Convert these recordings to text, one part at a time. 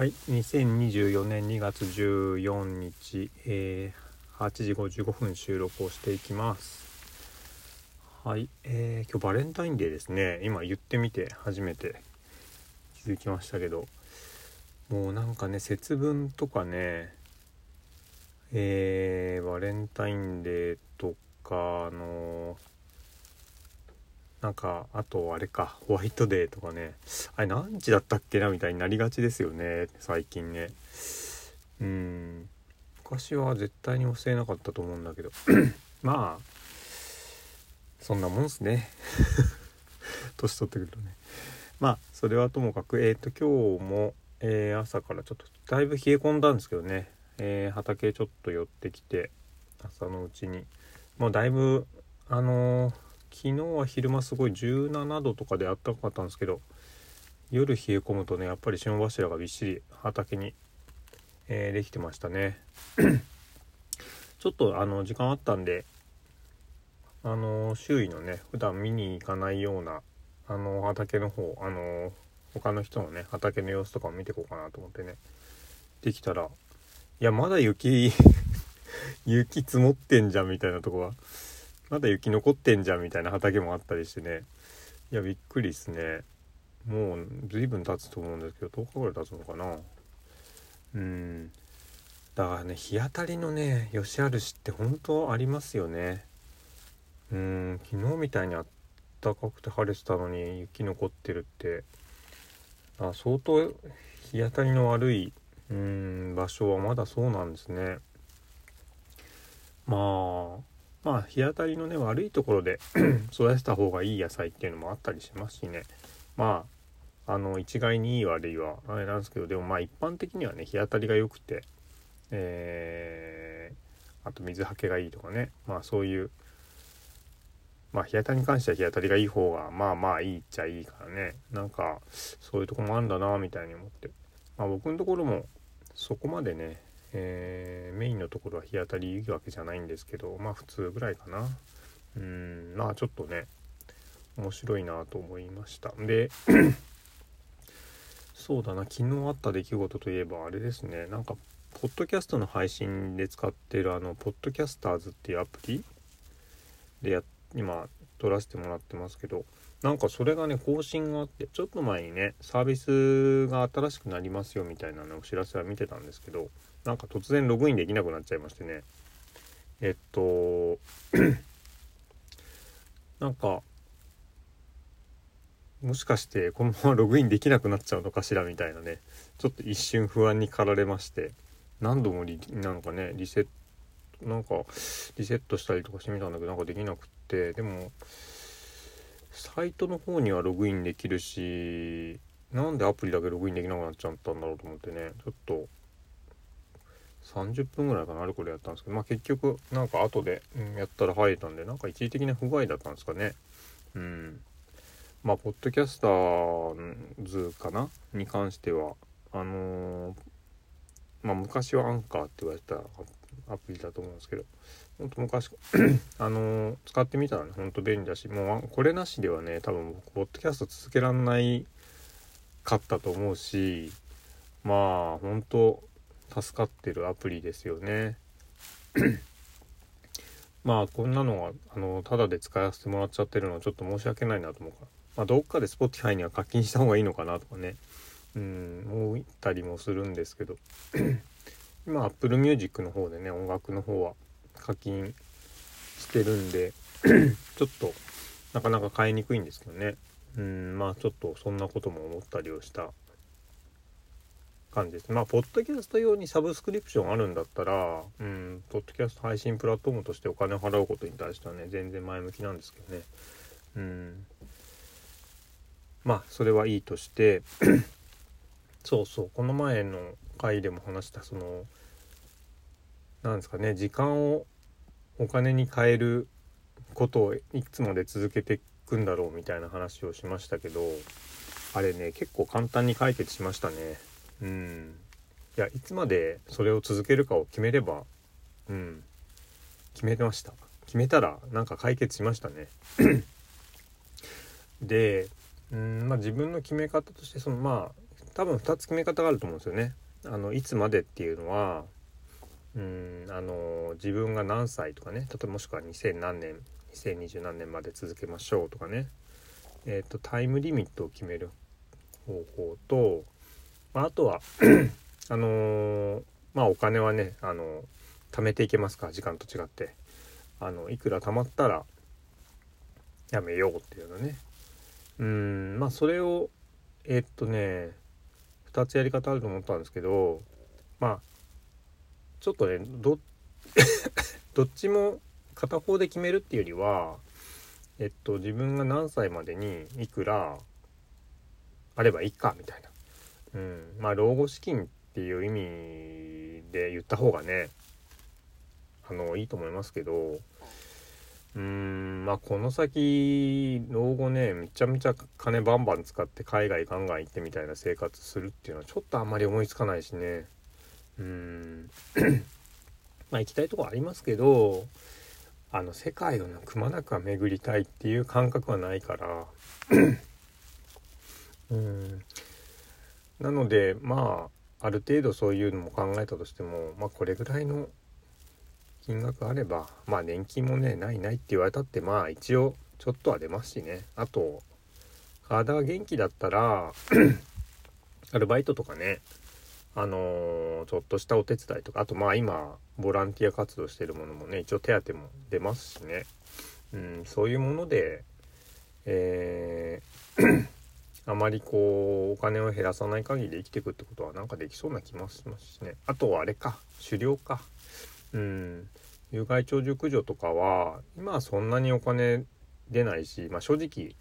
はい、2024年2月14日、えー、8時55分収録をしていきます。はい、えー、今日バレンタインデーですね。今言ってみて初めて気づきましたけど、もうなんかね、節分とかね、えー、バレンタインデーとか、あのなんかあとあれかホワイトデーとかね。あれ何時だったっけなみたいになりがちですよね最近ね。うん。昔は絶対に忘れなかったと思うんだけど。まあそんなもんすね。年取ってくるとね。まあそれはともかくえっ、ー、と今日も、えー、朝からちょっとだいぶ冷え込んだんですけどね、えー、畑ちょっと寄ってきて朝のうちに。もうだいぶあのー昨日は昼間すごい17度とかであったかかったんですけど夜冷え込むとねやっぱり霜柱がびっしり畑に、えー、できてましたね。ちょっとあの時間あったんであの周囲のね普段見に行かないようなあの畑の方あの他の人のね畑の様子とかを見ていこうかなと思ってねできたらいやまだ雪 雪積もってんじゃんみたいなとこはまだ雪残ってんじゃんみたいな畑もあったりしてね。いやびっくりですね。もう随分経つと思うんですけど10日ぐらい経つのかな。うん。だからね日当たりのね良し悪しって本当ありますよね。うん昨日みたいにあったかくて晴れてたのに雪残ってるって。あ相当日当たりの悪いうん場所はまだそうなんですね。まあまあ日当たりのね悪いところで 育てた方がいい野菜っていうのもあったりしますしね。まああの一概にいい悪いはあれなんですけどでもまあ一般的にはね日当たりが良くてえー、あと水はけがいいとかねまあそういうまあ日当たりに関しては日当たりがいい方がまあまあいいっちゃいいからね。なんかそういうとこもあるんだなみたいに思って。まあ僕のところもそこまでねえー、メインのところは日当たりいいわけじゃないんですけどまあ普通ぐらいかな。うんまあちょっとね面白いなと思いました。で そうだな昨日あった出来事といえばあれですね。なんかポッドキャストの配信で使ってるあのポッドキャスターズっていうアプリでや今撮らせてもらってますけどなんかそれがね更新があってちょっと前にねサービスが新しくなりますよみたいなのお知らせは見てたんですけどなんか突然ログインできなくなっちゃいましてね。えっと なんかもしかしてこのままログインできなくなっちゃうのかしらみたいなね。ちょっと一瞬不安に駆られまして。何度もリなんかねリセットなんかリセットしたりとかしてみたんだけどなんかできなくって。でもサイトの方にはログインできるしなんでアプリだけログインできなくなっちゃったんだろうと思ってね。ちょっと30分ぐらいかなあれこれやったんですけどまあ結局なんか後で、うん、やったら入れたんでなんか一時的な不具合だったんですかね。うん。まあポッドキャスターズかな？に関してはあのー、まあ昔はアンカーって言われたアプリだと思うんですけどほんと昔あのー、使ってみたらねほんと便利だしもうこれなしではね多分僕ポッドキャスト続けらんないかったと思うしまあ本当助かってるアプリですよね。まあこんなのはあのただで使わせてもらっちゃってるのはちょっと申し訳ないなと思うから、まあ、どっかで Spotify には課金した方がいいのかなとかね。うん思ったりもするんですけど。今 Apple Music の方でね音楽の方は課金してるんで ちょっとなかなか買いにくいんですけどね。うんまあちょっとそんなことも思ったりをした。感じです。まあ、ポッドキャスト用にサブスクリプションあるんだったら、うん、ポッドキャスト配信プラットフォームとしてお金を払うことに対してはね、全然前向きなんですけどね。うん。まあ、それはいいとして そうそう、この前の回でも話した、その、なんですかね、時間をお金に変えることをいつまで続けていくんだろうみたいな話をしましたけど、あれね、結構簡単に解決しましたね。うん。いやいつまでそれを続けるかを決めればうん。決めてました。決めたらなんか解決しましたね。でうんまあ自分の決め方としてそのまあ多分2つ決め方があると思うんですよね。あのいつまでっていうのはうんあの自分が何歳とかね。例えばもしくは2000何年2020何年まで続けましょうとかね。えっ、ー、とタイムリミットを決める方法と、まあ、あとは あのー、まあお金はねあの貯めていけますか時間と違って。あのいくら貯まったらやめようっていうのね。うんまあそれをえー、っとね2つやり方あると思ったんですけどまあちょっとねど どっちも片方で決めるっていうよりはえっと自分が何歳までにいくらあればいいかみたいな、うん、まあ老後資金っていう意味で言った方がねあのいいと思いますけどうんまあこの先老後ねめちゃめちゃ金バンバン使って海外ガンガン行ってみたいな生活するっていうのはちょっとあんまり思いつかないしね。うん。まあ行きたいとこありますけどあの世界をくまなくは巡りたいっていう感覚はないから。うん。なのでまあある程度そういうのも考えたとしてもまあこれぐらいの金額あればまあ年金もねないないって言われたってまあ一応ちょっとは出ますしね。あと体が元気だったら アルバイトとかねあのー、ちょっとしたお手伝いとかあとまあ今ボランティア活動してるものもね一応手当も出ますしね、うん、そういうもので、えーあまりこうお金を減らさない限り生きていくってことはなんかできそうな気もしますしね。あとはあれか狩猟か。うん。有害鳥獣駆除とかは今はそんなにお金出ないし、まあ、正直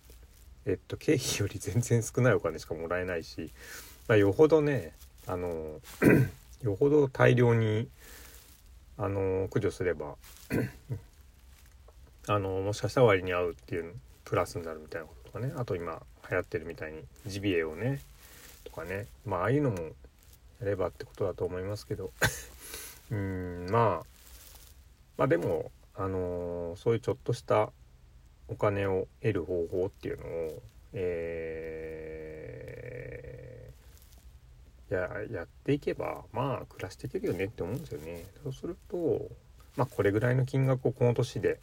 えっと経費より全然少ないお金しかもらえないし、まあ、よほどねあの よほど大量にあの駆除すれば あのもしかしたら割に合うっていうプラスになるみたいなことかねあと今流行ってるみたいにジビエをねとかねまあああいうのもやればってことだと思いますけど。うんまあまあでもあのー、そういうちょっとしたお金を得る方法っていうのをえーややっていけばまあ暮らしていけるよねって思うんですよね。そうするとまあこれぐらいの金額をこの年で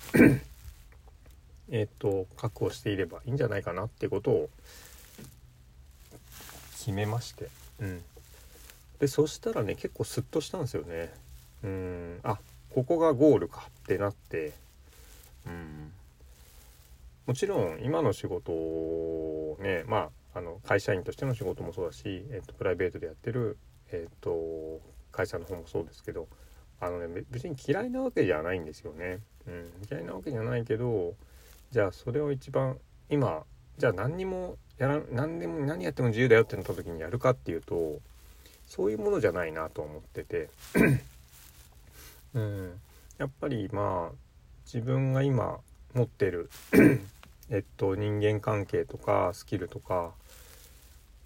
えっと確保していればいいんじゃないかなってことを決めまして。うん。でそしたらね結構スッとしたんですよね。うん。あここがゴールかってなって。うん。もちろん今の仕事をねまああの会社員としての仕事もそうだし、えーと、プライベートでやってる、えーと、会社の方もそうですけどあのね別に嫌いなわけじゃないんですよね。うん、嫌いなわけじゃないけどじゃあそれを一番今じゃあ何にもやら何でも何やっても自由だよってなった時にやるかっていうとそういうものじゃないなと思ってて、うん、やっぱりまあ自分が今持ってるえっと人間関係とかスキルとか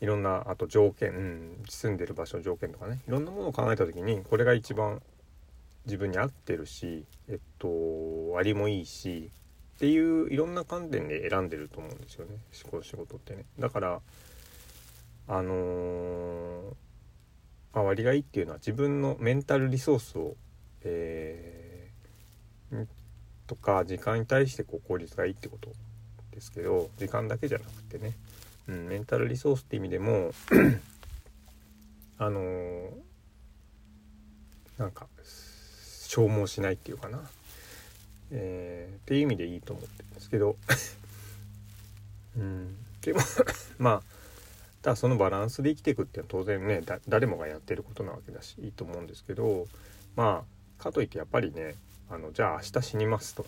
いろんなあと条件、うん、住んでる場所の条件とかね。いろんなものを考えた時にこれが一番自分に合ってるしえっと割もいいしっていういろんな観点で選んでると思うんですよね。仕事仕事ってね。だからあのー、まあ、割がいいっていうのは自分のメンタルリソースを、えー、とか時間に対してこう効率がいいってことですけど時間だけじゃなくてね。うん、メンタルリソースって意味でもあのー、なんか消耗しないっていうかな、えー、っていう意味でいいと思ってるんですけど。うん。でも まあただそのバランスで生きていくっていうのは当然ね誰もがやってることなわけだしいいと思うんですけど。まあかといってやっぱりねあのじゃあ明日死にますと。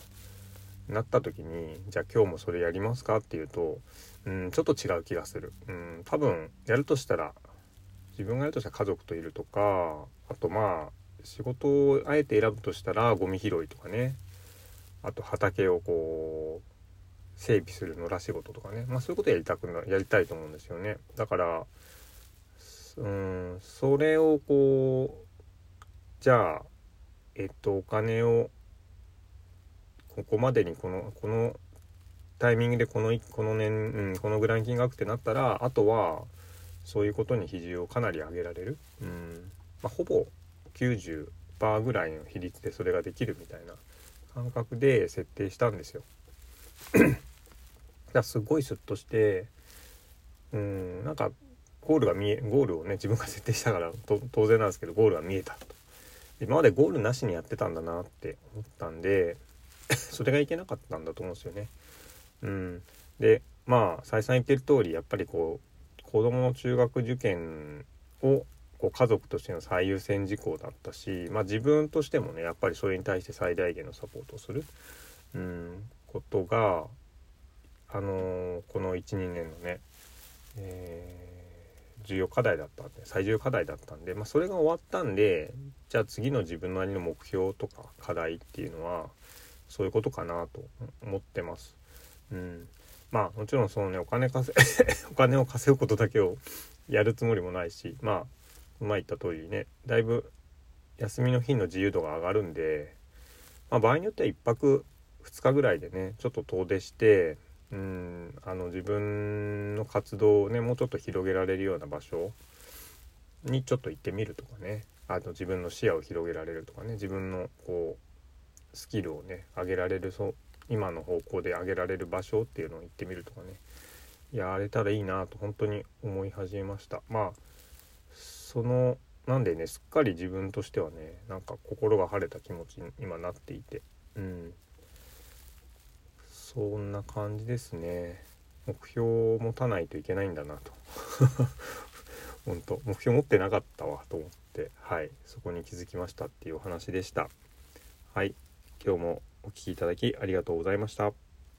なった時にじゃあ今日もそれやりますかっていうとうんちょっと違う気がする。うん多分やるとしたら自分がやるとしたら家族といるとかあとまあ仕事をあえて選ぶとしたらゴミ拾いとかねあと畑をこう整備する野良仕事とかね。まあそういうことやりたくなやりたいと思うんですよね。だからうんそれをこうじゃあえっとお金をここまでにこのこのタイミングでこのこの年、うん、このぐらいの金額ってなったらあとはそういうことに比重をかなり上げられる、うん。まあ、ほぼ90%ぐらいの比率でそれができるみたいな感覚で設定したんですよ。だすごいスッとしてうんなんかゴールが見えゴールをね自分が設定したから当然なんですけどゴールが見えたと今までゴールなしにやってたんだなって思ったんで それがいけなかったんだと思うんですよね。うん、でまあ再三言ってる通りやっぱりこう子供の中学受験をこう家族としての最優先事項だったし、まあ、自分としてもねやっぱりそれに対して最大限のサポートをする、うん、ことが、あのー、この12年のね、えー、重要課題だったんで最重要課題だったんで、まあ、それが終わったんでじゃあ次の自分なりの目標とか課題っていうのはそういうことかなと思ってます。うん、まあもちろんそのねお金稼 お金を稼ぐことだけをやるつもりもないしまあ前言った通りね。だいぶ休みの日の自由度が上がるんで、まあ、場合によっては1泊2日ぐらいでねちょっと遠出してうんあの自分の活動をねもうちょっと広げられるような場所にちょっと行ってみるとかね。あと自分の視野を広げられるとかね。自分のこうスキルをね上げられるそう今の方向で上げられる場所っていうのを行ってみるとかね。やれたらいいなと本当に思い始めました。まあそのなんでねすっかり自分としてはねなんか心が晴れた気持ちに今なっていて。うん。そんな感じですね。目標を持たないといけないんだなと。本当目標持ってなかったわと思って。はい。そこに気づきましたっていうお話でした。はい。今日もお聴きいただきありがとうございました。